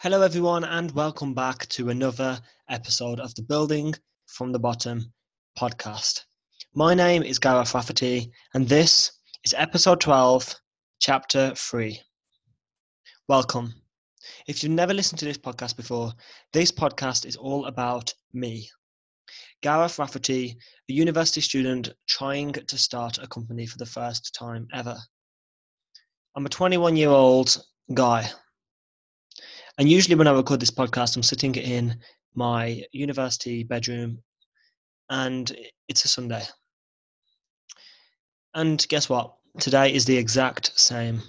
Hello, everyone, and welcome back to another episode of the Building from the Bottom podcast. My name is Gareth Rafferty, and this is episode 12, chapter 3. Welcome. If you've never listened to this podcast before, this podcast is all about me, Gareth Rafferty, a university student trying to start a company for the first time ever. I'm a 21 year old guy and usually, when I record this podcast, I'm sitting in my university bedroom and it's a Sunday. And guess what? Today is the exact same.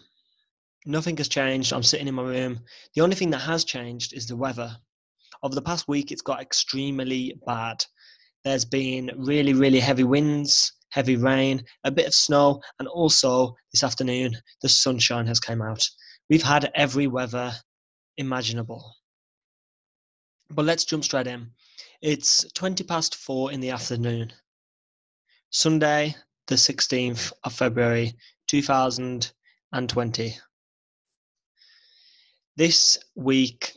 Nothing has changed. I'm sitting in my room. The only thing that has changed is the weather. Over the past week, it's got extremely bad. There's been really, really heavy winds, heavy rain, a bit of snow, and also this afternoon, the sunshine has come out. We've had every weather imaginable. But let's jump straight in. It's 20 past four in the afternoon. Sunday, the 16th of February 2020. This week,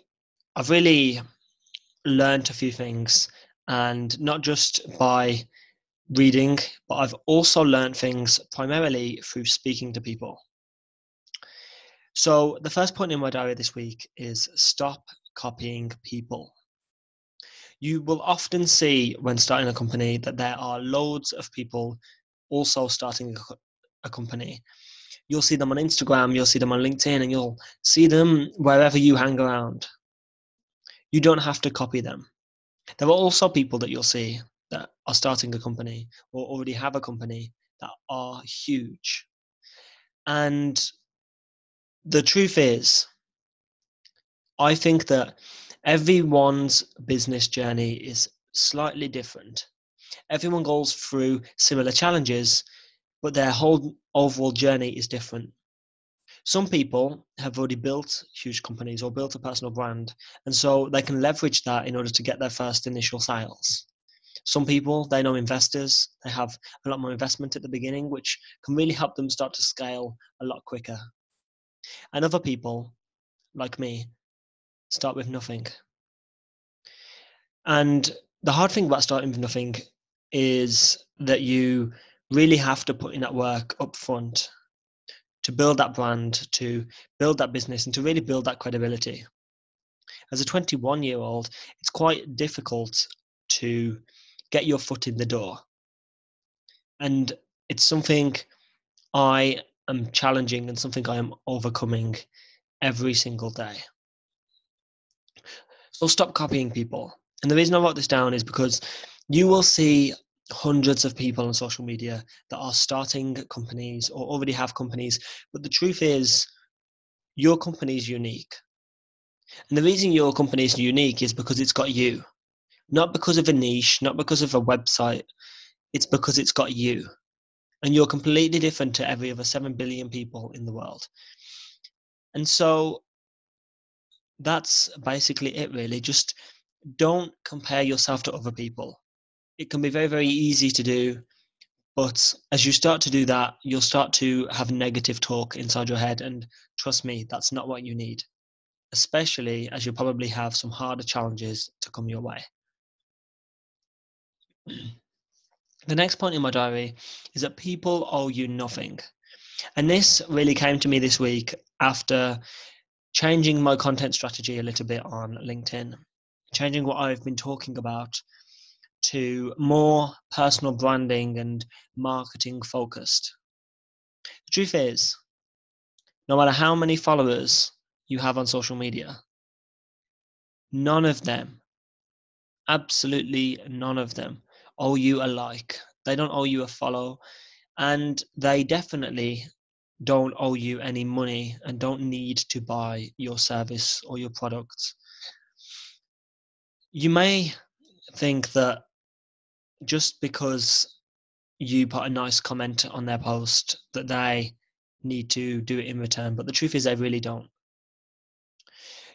I've really learned a few things, and not just by reading, but I've also learned things primarily through speaking to people. So, the first point in my diary this week is stop copying people. You will often see when starting a company that there are loads of people also starting a company. You'll see them on Instagram, you'll see them on LinkedIn, and you'll see them wherever you hang around. You don't have to copy them. There are also people that you'll see that are starting a company or already have a company that are huge. And the truth is, I think that everyone's business journey is slightly different. Everyone goes through similar challenges, but their whole overall journey is different. Some people have already built huge companies or built a personal brand, and so they can leverage that in order to get their first initial sales. Some people, they know investors, they have a lot more investment at the beginning, which can really help them start to scale a lot quicker. And other people, like me, start with nothing. And the hard thing about starting with nothing is that you really have to put in that work up front to build that brand, to build that business, and to really build that credibility. As a 21 year old, it's quite difficult to get your foot in the door. And it's something I am challenging and something I am overcoming every single day. So stop copying people. And the reason I wrote this down is because you will see hundreds of people on social media that are starting companies or already have companies. But the truth is, your company is unique. And the reason your company is unique is because it's got you, not because of a niche, not because of a website. It's because it's got you and you're completely different to every other 7 billion people in the world. And so that's basically it, really. Just don't compare yourself to other people. It can be very, very easy to do. But as you start to do that, you'll start to have negative talk inside your head. And trust me, that's not what you need, especially as you probably have some harder challenges to come your way. The next point in my diary is that people owe you nothing. And this really came to me this week after changing my content strategy a little bit on LinkedIn, changing what I've been talking about to more personal branding and marketing focused. The truth is, no matter how many followers you have on social media, none of them, absolutely none of them, owe you a like. They don't owe you a follow. And they definitely don't owe you any money and don't need to buy your service or your products. You may think that just because you put a nice comment on their post that they need to do it in return, but the truth is they really don't.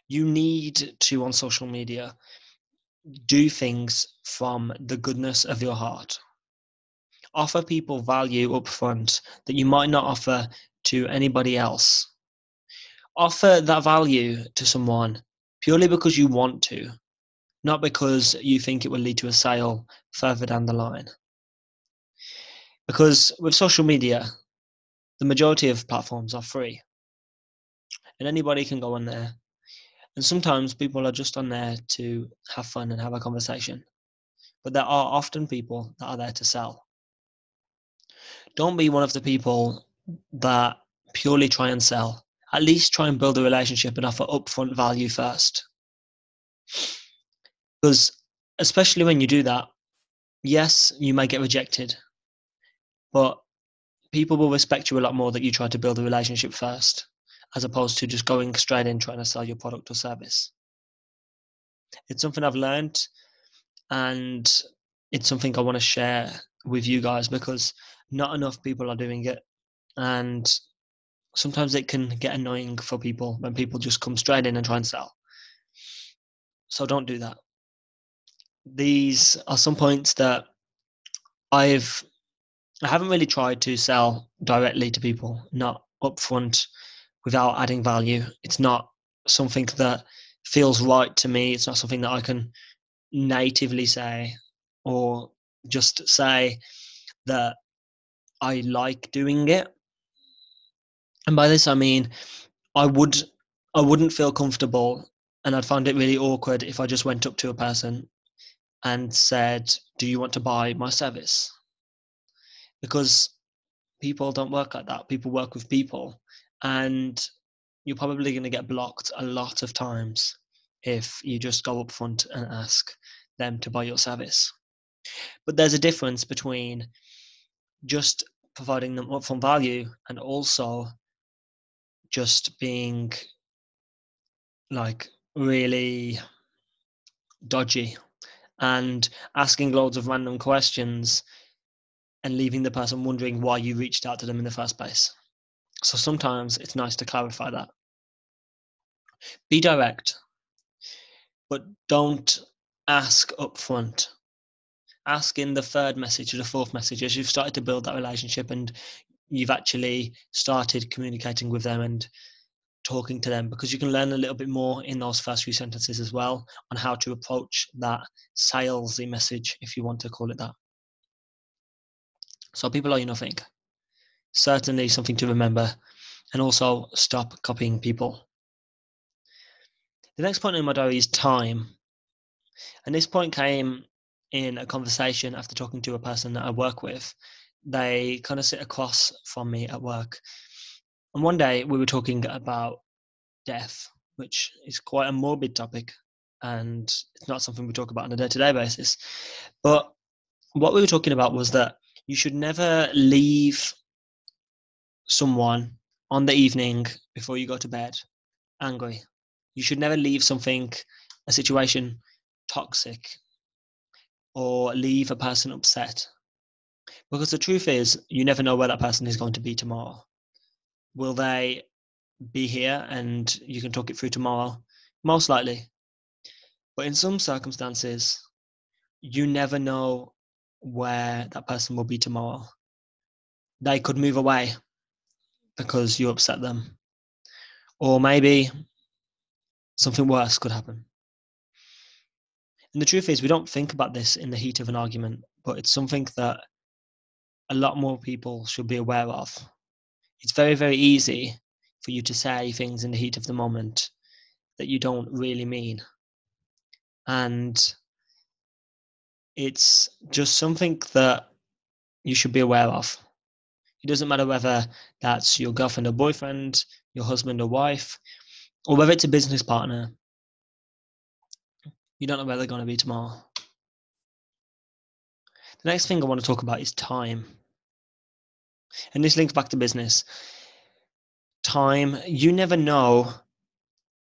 You need to on social media do things from the goodness of your heart. Offer people value up front that you might not offer to anybody else. Offer that value to someone purely because you want to, not because you think it will lead to a sale further down the line. Because with social media, the majority of platforms are free and anybody can go on there. And sometimes people are just on there to have fun and have a conversation. But there are often people that are there to sell. Don't be one of the people that purely try and sell. At least try and build a relationship and offer upfront value first. Because especially when you do that, yes, you may get rejected, but people will respect you a lot more that you try to build a relationship first as opposed to just going straight in trying to sell your product or service. It's something I've learned and it's something I want to share with you guys because not enough people are doing it. And sometimes it can get annoying for people when people just come straight in and try and sell. So don't do that. These are some points that I've I haven't really tried to sell directly to people, not upfront without adding value. It's not something that feels right to me. It's not something that I can natively say or just say that I like doing it. And by this I mean I would I wouldn't feel comfortable and I'd find it really awkward if I just went up to a person and said, Do you want to buy my service? Because people don't work like that. People work with people and you're probably going to get blocked a lot of times if you just go up front and ask them to buy your service. But there's a difference between just providing them upfront value and also just being like really dodgy and asking loads of random questions and leaving the person wondering why you reached out to them in the first place. So sometimes it's nice to clarify that. Be direct, but don't ask up front. Ask in the third message or the fourth message as you've started to build that relationship and you've actually started communicating with them and talking to them because you can learn a little bit more in those first few sentences as well on how to approach that salesy message, if you want to call it that. So people are you nothing certainly something to remember. And also stop copying people. The next point in my diary is time. And this point came in a conversation after talking to a person that I work with. They kind of sit across from me at work. And one day we were talking about death, which is quite a morbid topic and it's not something we talk about on a day to day basis. But what we were talking about was that you should never leave someone on the evening before you go to bed angry. You should never leave something, a situation toxic or leave a person upset. Because the truth is, you never know where that person is going to be tomorrow. Will they be here and you can talk it through tomorrow? Most likely. But in some circumstances, you never know where that person will be tomorrow. They could move away because you upset them. Or maybe something worse could happen. And the truth is, we don't think about this in the heat of an argument, but it's something that a lot more people should be aware of. It's very, very easy for you to say things in the heat of the moment that you don't really mean. And it's just something that you should be aware of. It doesn't matter whether that's your girlfriend or boyfriend, your husband or wife, or whether it's a business partner. You don't know where they're going to be tomorrow. The next thing I want to talk about is time. And this links back to business. Time, you never know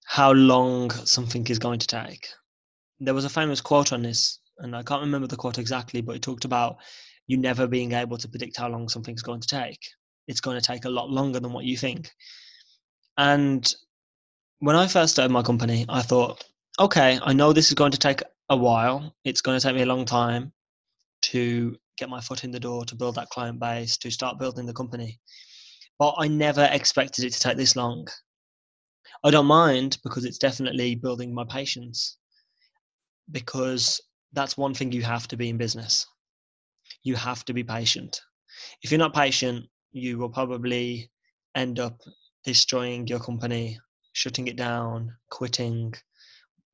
how long something is going to take. There was a famous quote on this, and I can't remember the quote exactly, but it talked about you never being able to predict how long something's going to take. It's going to take a lot longer than what you think. And when I first started my company, I thought, okay, I know this is going to take a while. It's going to take me a long time to get my foot in the door, to build that client base, to start building the company. But I never expected it to take this long. I don't mind because it's definitely building my patience. Because that's one thing you have to be in business. You have to be patient. If you're not patient, you will probably end up destroying your company, shutting it down, quitting,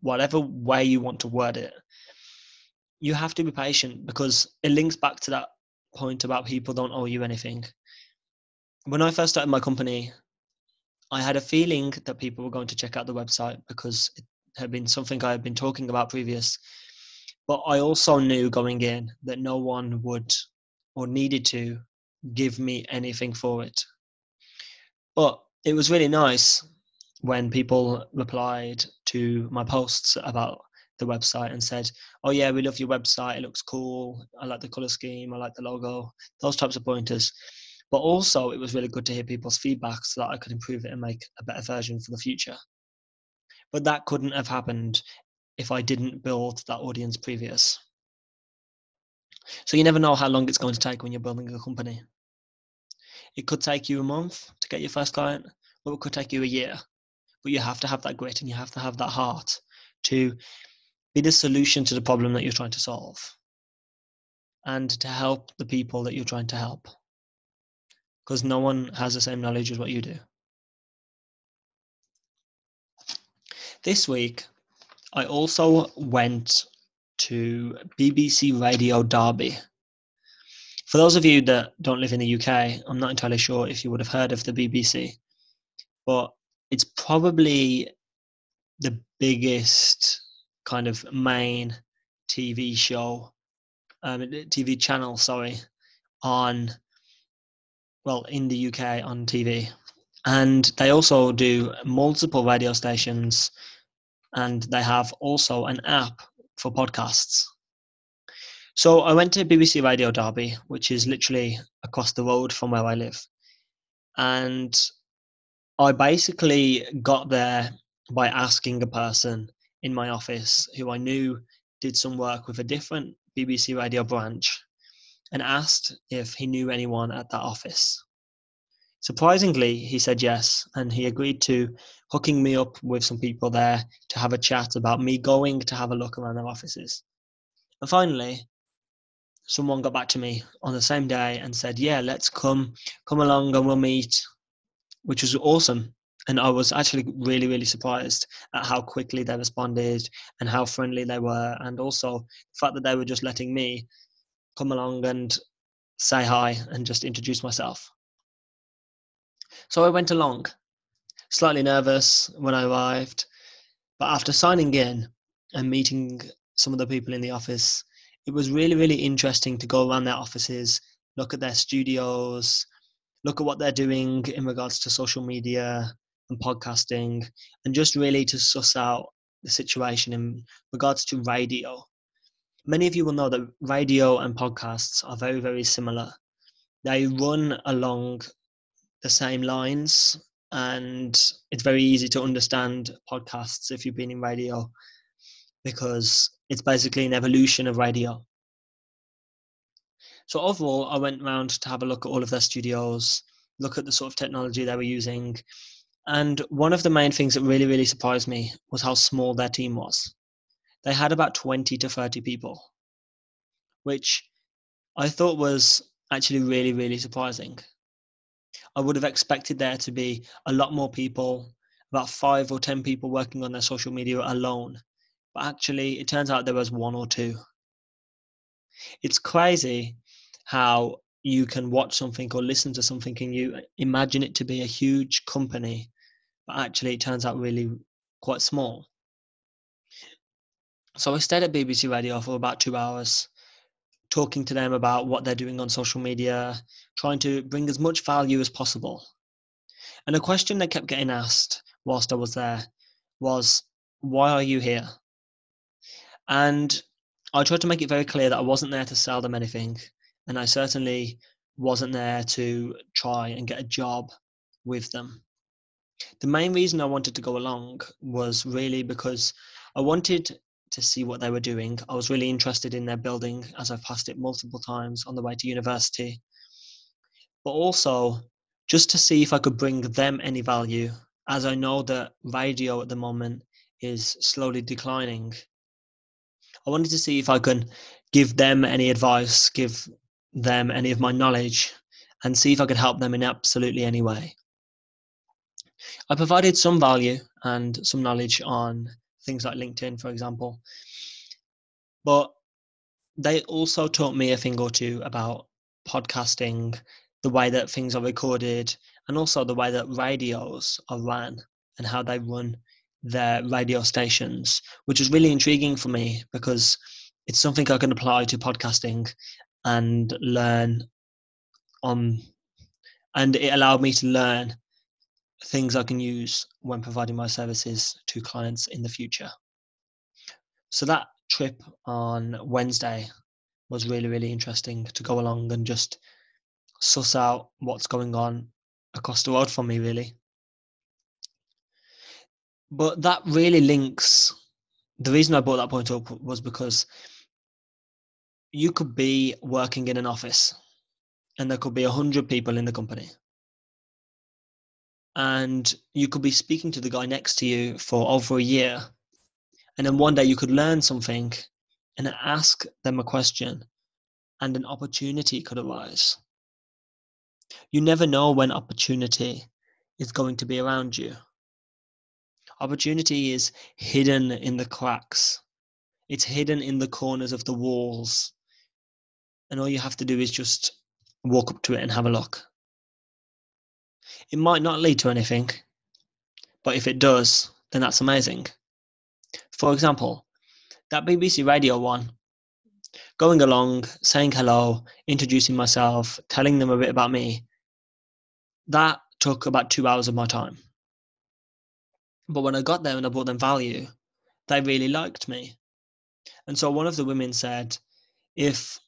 whatever way you want to word it. You have to be patient because it links back to that point about people don't owe you anything. When I first started my company, I had a feeling that people were going to check out the website because it had been something I had been talking about previous. But I also knew going in that no one would or needed to give me anything for it. But it was really nice when people replied to my posts about the website and said, "Oh yeah, we love your website. It looks cool. I like the color scheme. I like the logo. Those types of pointers." But also, it was really good to hear people's feedback so that I could improve it and make a better version for the future. But that couldn't have happened if I didn't build that audience previous. So you never know how long it's going to take when you're building a company. It could take you a month to get your first client, or it could take you a year. But you have to have that grit and you have to have that heart to be the solution to the problem that you're trying to solve and to help the people that you're trying to help because no one has the same knowledge as what you do. This week, I also went to BBC Radio Derby. For those of you that don't live in the UK, I'm not entirely sure if you would have heard of the BBC, but it's probably the biggest kind of main TV show, um, TV channel, sorry, on well in the UK on TV, and they also do multiple radio stations, and they have also an app for podcasts. So I went to BBC Radio Derby, which is literally across the road from where I live, and I basically got there by asking a person in my office who I knew did some work with a different BBC radio branch and asked if he knew anyone at that office. Surprisingly, he said yes, and he agreed to hooking me up with some people there to have a chat about me going to have a look around their offices. And finally, someone got back to me on the same day and said, "Yeah, let's come, come along, and we'll meet," which was awesome. And I was actually really, really surprised at how quickly they responded and how friendly they were, and also the fact that they were just letting me come along and say hi and just introduce myself. So I went along, slightly nervous when I arrived, but after signing in and meeting some of the people in the office, it was really, really interesting to go around their offices, look at their studios, look at what they're doing in regards to social media and podcasting, and just really to suss out the situation in regards to radio many of you will know that radio and podcasts are very, very similar. They run along the same lines, and it's very easy to understand podcasts if you've been in radio because it's basically an evolution of radio. So, overall, I went around to have a look at all of their studios, look at the sort of technology they were using. And one of the main things that really, really surprised me was how small their team was they had about 20 to 30 people, which I thought was actually really, really surprising. I would have expected there to be a lot more people, about five or 10 people working on their social media alone. But actually, it turns out there was one or two. It's crazy how you can watch something or listen to something and you imagine it to be a huge company, but actually, it turns out really quite small. So I stayed at BBC Radio for about two hours, talking to them about what they're doing on social media, trying to bring as much value as possible. And a question that kept getting asked whilst I was there was, Why are you here? And I tried to make it very clear that I wasn't there to sell them anything. And I certainly wasn't there to try and get a job with them. The main reason I wanted to go along was really because I wanted to see what they were doing. I was really interested in their building as I've passed it multiple times on the way to university. But also just to see if I could bring them any value as I know that radio at the moment is slowly declining, I wanted to see if I can give them any advice, give them any of my knowledge, and see if I could help them in absolutely any way. I provided some value and some knowledge on things like LinkedIn, for example, but they also taught me a thing or two about podcasting, the way that things are recorded, and also the way that radios are run and how they run their radio stations, which is really intriguing for me because it's something I can apply to podcasting and learn on and it allowed me to learn things I can use when providing my services to clients in the future. So that trip on Wednesday was really, really interesting to go along and just suss out what's going on across the world for me, really. But that really links. The reason I brought that point up was because you could be working in an office and there could be a hundred people in the company and you could be speaking to the guy next to you for over a year. And then one day you could learn something and ask them a question and an opportunity could arise. You never know when opportunity is going to be around you. Opportunity is hidden in the cracks. It's hidden in the corners of the walls. And all you have to do is just walk up to it and have a look. It might not lead to anything, but if it does, then that's amazing. For example, that BBC Radio one, going along, saying hello, introducing myself, telling them a bit about me, that took about two hours of my time. But when I got there and I brought them value, they really liked me. And so one of the women said, if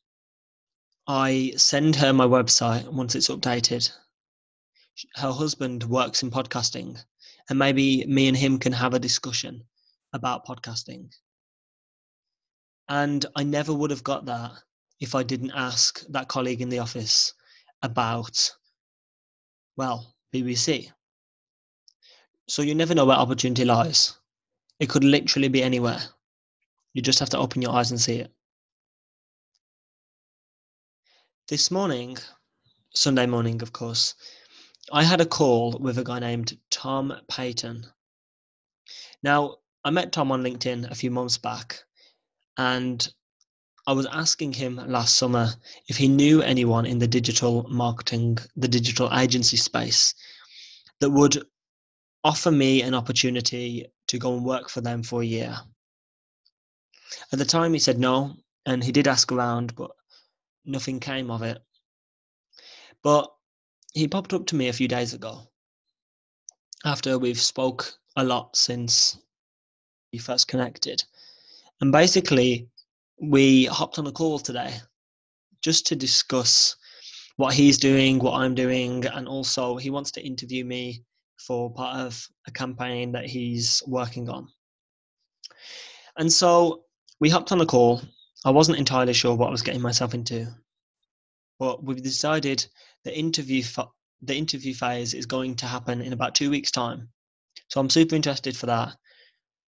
I send her my website once it's updated. Her husband works in podcasting, and maybe me and him can have a discussion about podcasting. And I never would have got that if I didn't ask that colleague in the office about, well, BBC. So you never know where opportunity lies. It could literally be anywhere. You just have to open your eyes and see it. This morning, Sunday morning, of course, I had a call with a guy named Tom Payton. Now, I met Tom on LinkedIn a few months back, and I was asking him last summer if he knew anyone in the digital marketing, the digital agency space that would offer me an opportunity to go and work for them for a year. At the time, he said no, and he did ask around, but nothing came of it. But he popped up to me a few days ago after we've spoke a lot since we first connected. And basically, we hopped on a call today just to discuss what he's doing, what I'm doing, and also he wants to interview me for part of a campaign that he's working on. And so we hopped on a call I wasn't entirely sure what I was getting myself into, but we've decided the interview the interview phase is going to happen in about two weeks' time. So I'm super interested for that,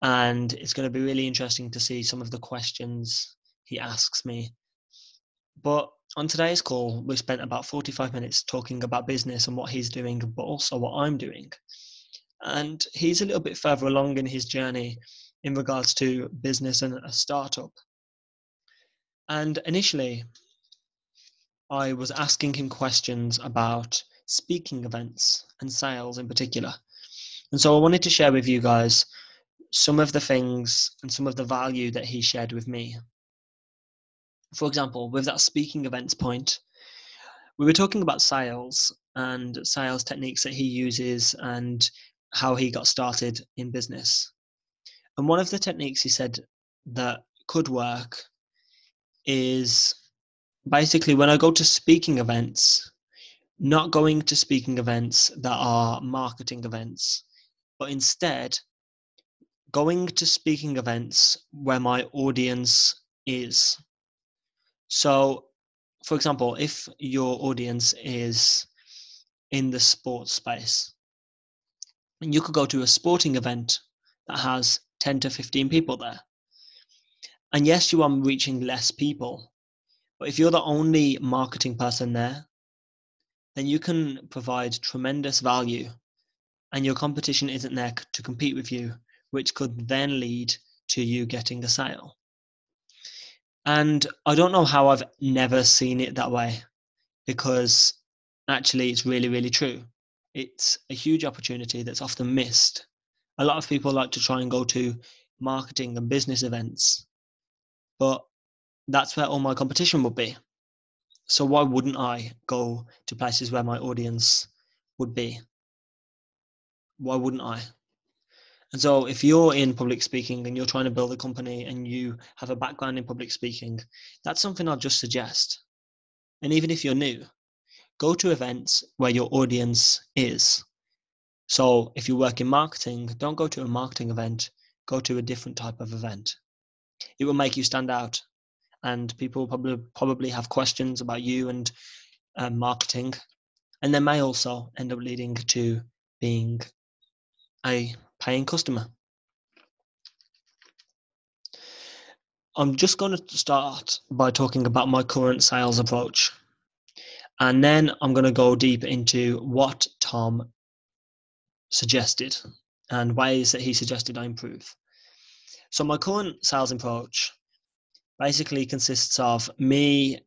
and it's going to be really interesting to see some of the questions he asks me. But on today's call, we spent about 45 minutes talking about business and what he's doing, but also what I'm doing. And he's a little bit further along in his journey in regards to business and a startup. And initially, I was asking him questions about speaking events and sales in particular. And so I wanted to share with you guys some of the things and some of the value that he shared with me. For example, with that speaking events point, we were talking about sales and sales techniques that he uses and how he got started in business. And one of the techniques he said that could work is basically when I go to speaking events, not going to speaking events that are marketing events, but instead going to speaking events where my audience is. So, for example, if your audience is in the sports space, And you could go to a sporting event that has 10 to 15 people there. And yes, you are reaching less people. But if you're the only marketing person there, then you can provide tremendous value and your competition isn't there to compete with you, which could then lead to you getting a sale. And I don't know how I've never seen it that way because actually it's really, really true. It's a huge opportunity that's often missed. A lot of people like to try and go to marketing and business events, but that's where all my competition would be. So why wouldn't I go to places where my audience would be? Why wouldn't I? And so if you're in public speaking and you're trying to build a company and you have a background in public speaking, that's something I'll just suggest. And even if you're new, go to events where your audience is. So if you work in marketing, don't go to a marketing event, go to a different type of event. It will make you stand out and people probably probably have questions about you and um, marketing, and they may also end up leading to being a paying customer. I'm just going to start by talking about my current sales approach. And then I'm going to go deep into what Tom suggested and ways that he suggested I improve. So, my current sales approach basically consists of me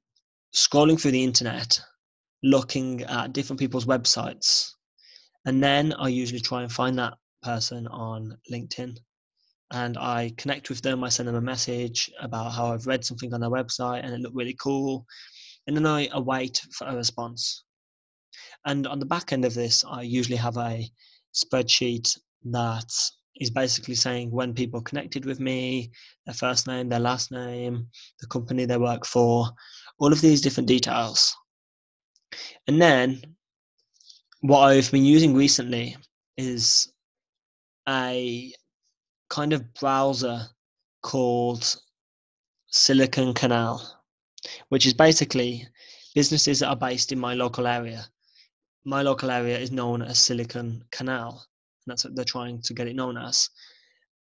scrolling through the internet, looking at different people's websites, and then I usually try and find that person on LinkedIn and I connect with them. I send them a message about how I've read something on their website and it looked really cool. And then I await for a response. And on the back end of this, I usually have a spreadsheet that is basically saying when people connected with me, their first name, their last name, the company they work for, all of these different details. And then what I've been using recently is a kind of browser called Silicon Canal, which is basically businesses that are based in my local area. My local area is known as Silicon Canal that's what they're trying to get it known as.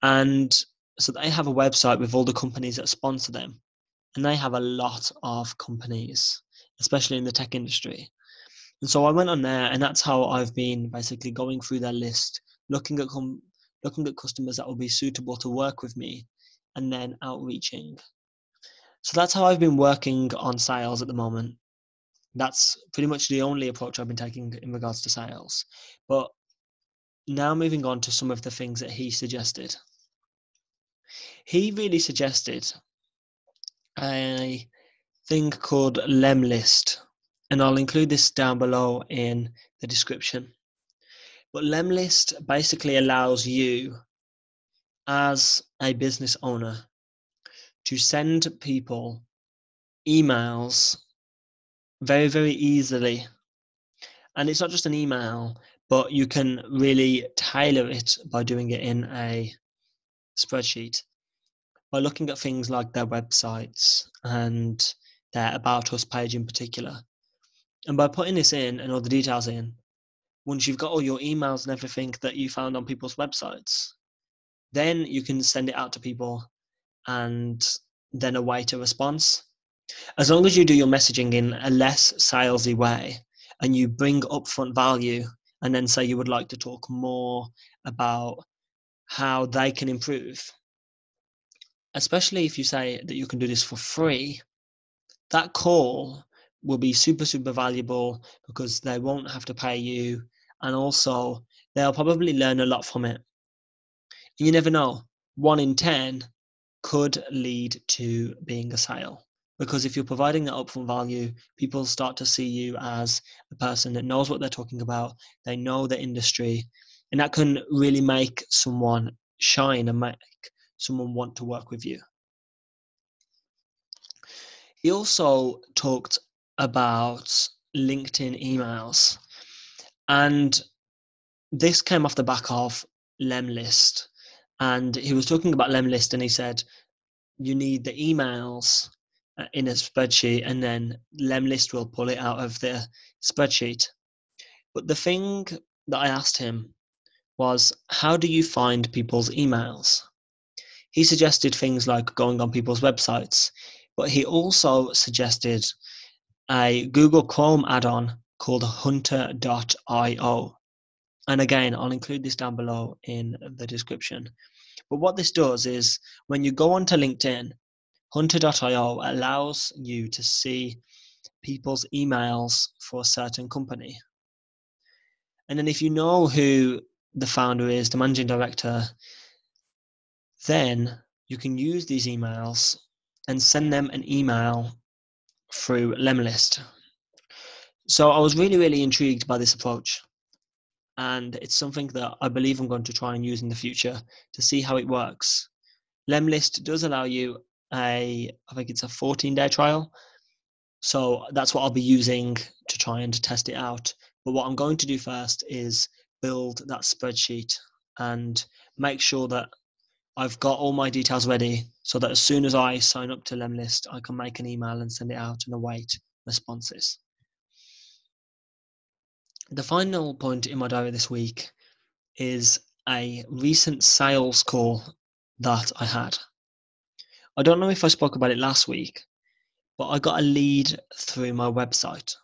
And so they have a website with all the companies that sponsor them. And they have a lot of companies, especially in the tech industry. And so I went on there, and that's how I've been basically going through their list, looking at com- looking at customers that will be suitable to work with me, and then outreaching. So that's how I've been working on sales at the moment. That's pretty much the only approach I've been taking in regards to sales. But now moving on to some of the things that he suggested. He really suggested a thing called Lemlist, and I'll include this down below in the description. But Lemlist basically allows you, as a business owner, to send people emails very, very easily. And it's not just an email, but you can really tailor it by doing it in a spreadsheet. By looking at things like their websites and their about us page in particular. And by putting this in and all the details in once you've got all your emails and everything that you found on people's websites then you can send it out to people and then await a response. As long as you do your messaging in a less salesy way and you bring upfront value and then say you would like to talk more about how they can improve, especially if you say that you can do this for free, that call will be super, super valuable because they won't have to pay you. And also, they'll probably learn a lot from it. And you never know, one in 10 could lead to being a sale because if you're providing that upfront value people start to see you as a person that knows what they're talking about they know the industry and that can really make someone shine and make someone want to work with you. He also talked about linkedin emails and this came off the back of lemlist and he was talking about lemlist and he said you need the emails Uh, in a spreadsheet and then Lemlist will pull it out of the spreadsheet. But the thing that I asked him was how do you find people's emails? He suggested things like going on people's websites, but he also suggested a Google Chrome add on called hunter.io. And again, I'll include this down below in the description. But what this does is when you go onto LinkedIn, hunter.io allows you to see people's emails for a certain company. And then if you know who the founder is, the managing director, then you can use these emails and send them an email through Lemlist. So I was really, really intrigued by this approach. And it's something that I believe I'm going to try and use in the future to see how it works. Lemlist does allow you a, I think it's a 14 day trial. So that's what I'll be using to try and test it out. But what I'm going to do first is build that spreadsheet and make sure that I've got all my details ready so that as soon as I sign up to Lemlist, I can make an email and send it out and await responses. The final point in my diary this week is a recent sales call that I had. I don't know if I spoke about it last week, but I got a lead through my website.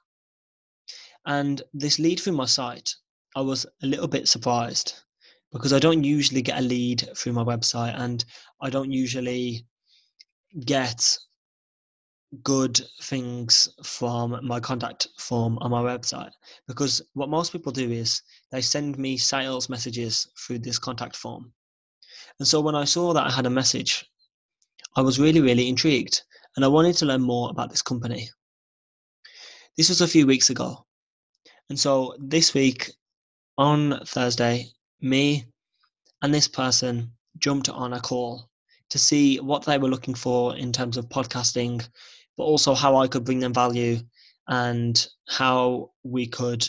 And this lead through my site, I was a little bit surprised because I don't usually get a lead through my website and I don't usually get good things from my contact form on my website because what most people do is they send me sales messages through this contact form. And so when I saw that I had a message I was really, really intrigued and I wanted to learn more about this company. This was a few weeks ago. And so this week on Thursday, me and this person jumped on a call to see what they were looking for in terms of podcasting, but also how I could bring them value and how we could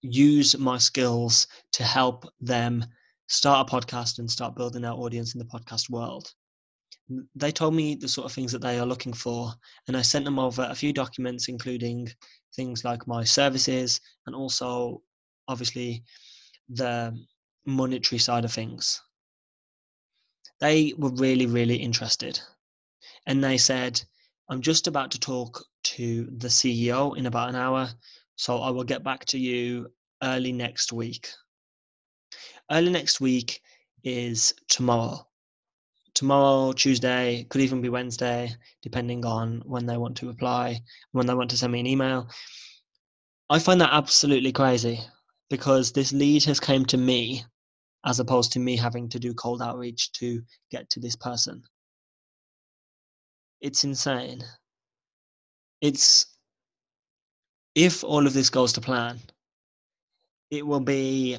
use my skills to help them start a podcast and start building their audience in the podcast world they told me the sort of things that they are looking for, and I sent them over a few documents, including things like my services and also, obviously, the monetary side of things. They were really, really interested. And they said, I'm just about to talk to the CEO in about an hour, so I will get back to you early next week. Early next week is tomorrow tomorrow, Tuesday, could even be Wednesday, depending on when they want to reply, when they want to send me an email. I find that absolutely crazy because this lead has came to me as opposed to me having to do cold outreach to get to this person. It's insane. It's if all of this goes to plan, it will be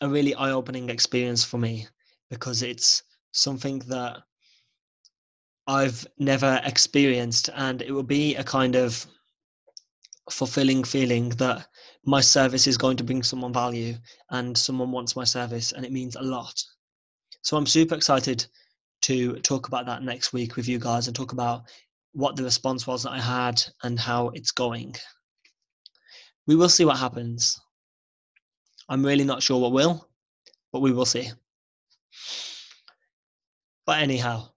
a really eye opening experience for me because it's something that I've never experienced, and it will be a kind of fulfilling feeling that my service is going to bring someone value and someone wants my service, and it means a lot. So I'm super excited to talk about that next week with you guys and talk about what the response was that I had and how it's going. We will see what happens. I'm really not sure what will, but we will see. But anyhow,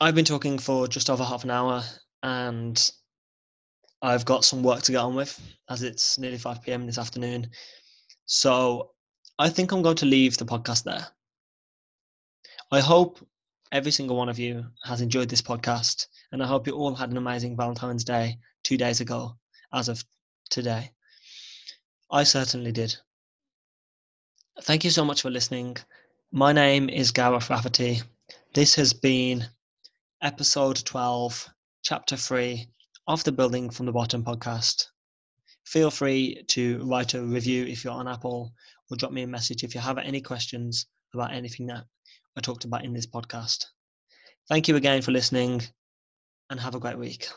I've been talking for just over half an hour and I've got some work to get on with as it's nearly 5 p.m. this afternoon. So I think I'm going to leave the podcast there. I hope every single one of you has enjoyed this podcast and I hope you all had an amazing Valentine's Day two days ago as of today. I certainly did. Thank you so much for listening. My name is Gareth Rafferty. This has been episode 12, chapter 3 of the Building from the Bottom podcast. Feel free to write a review if you're on Apple or drop me a message if you have any questions about anything that I talked about in this podcast. Thank you again for listening and have a great week.